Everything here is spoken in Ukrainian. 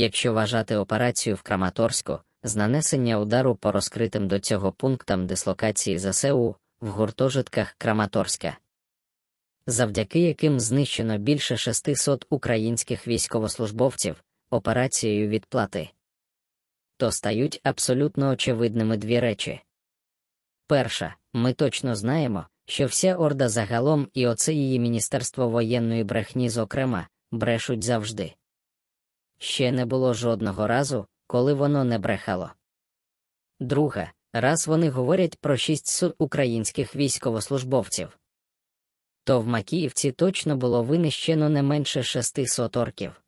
якщо вважати операцію в Краматорську, з нанесення удару по розкритим до цього пунктам дислокації ЗСУ в гуртожитках Краматорська, завдяки яким знищено більше 600 українських військовослужбовців операцією відплати, то стають абсолютно очевидними дві речі. Перша, ми точно знаємо, що вся орда загалом і оце її Міністерство воєнної брехні, зокрема, брешуть завжди. Ще не було жодного разу, коли воно не брехало. Друга, раз вони говорять про 600 українських військовослужбовців, то в Макіївці точно було винищено не менше 600 орків.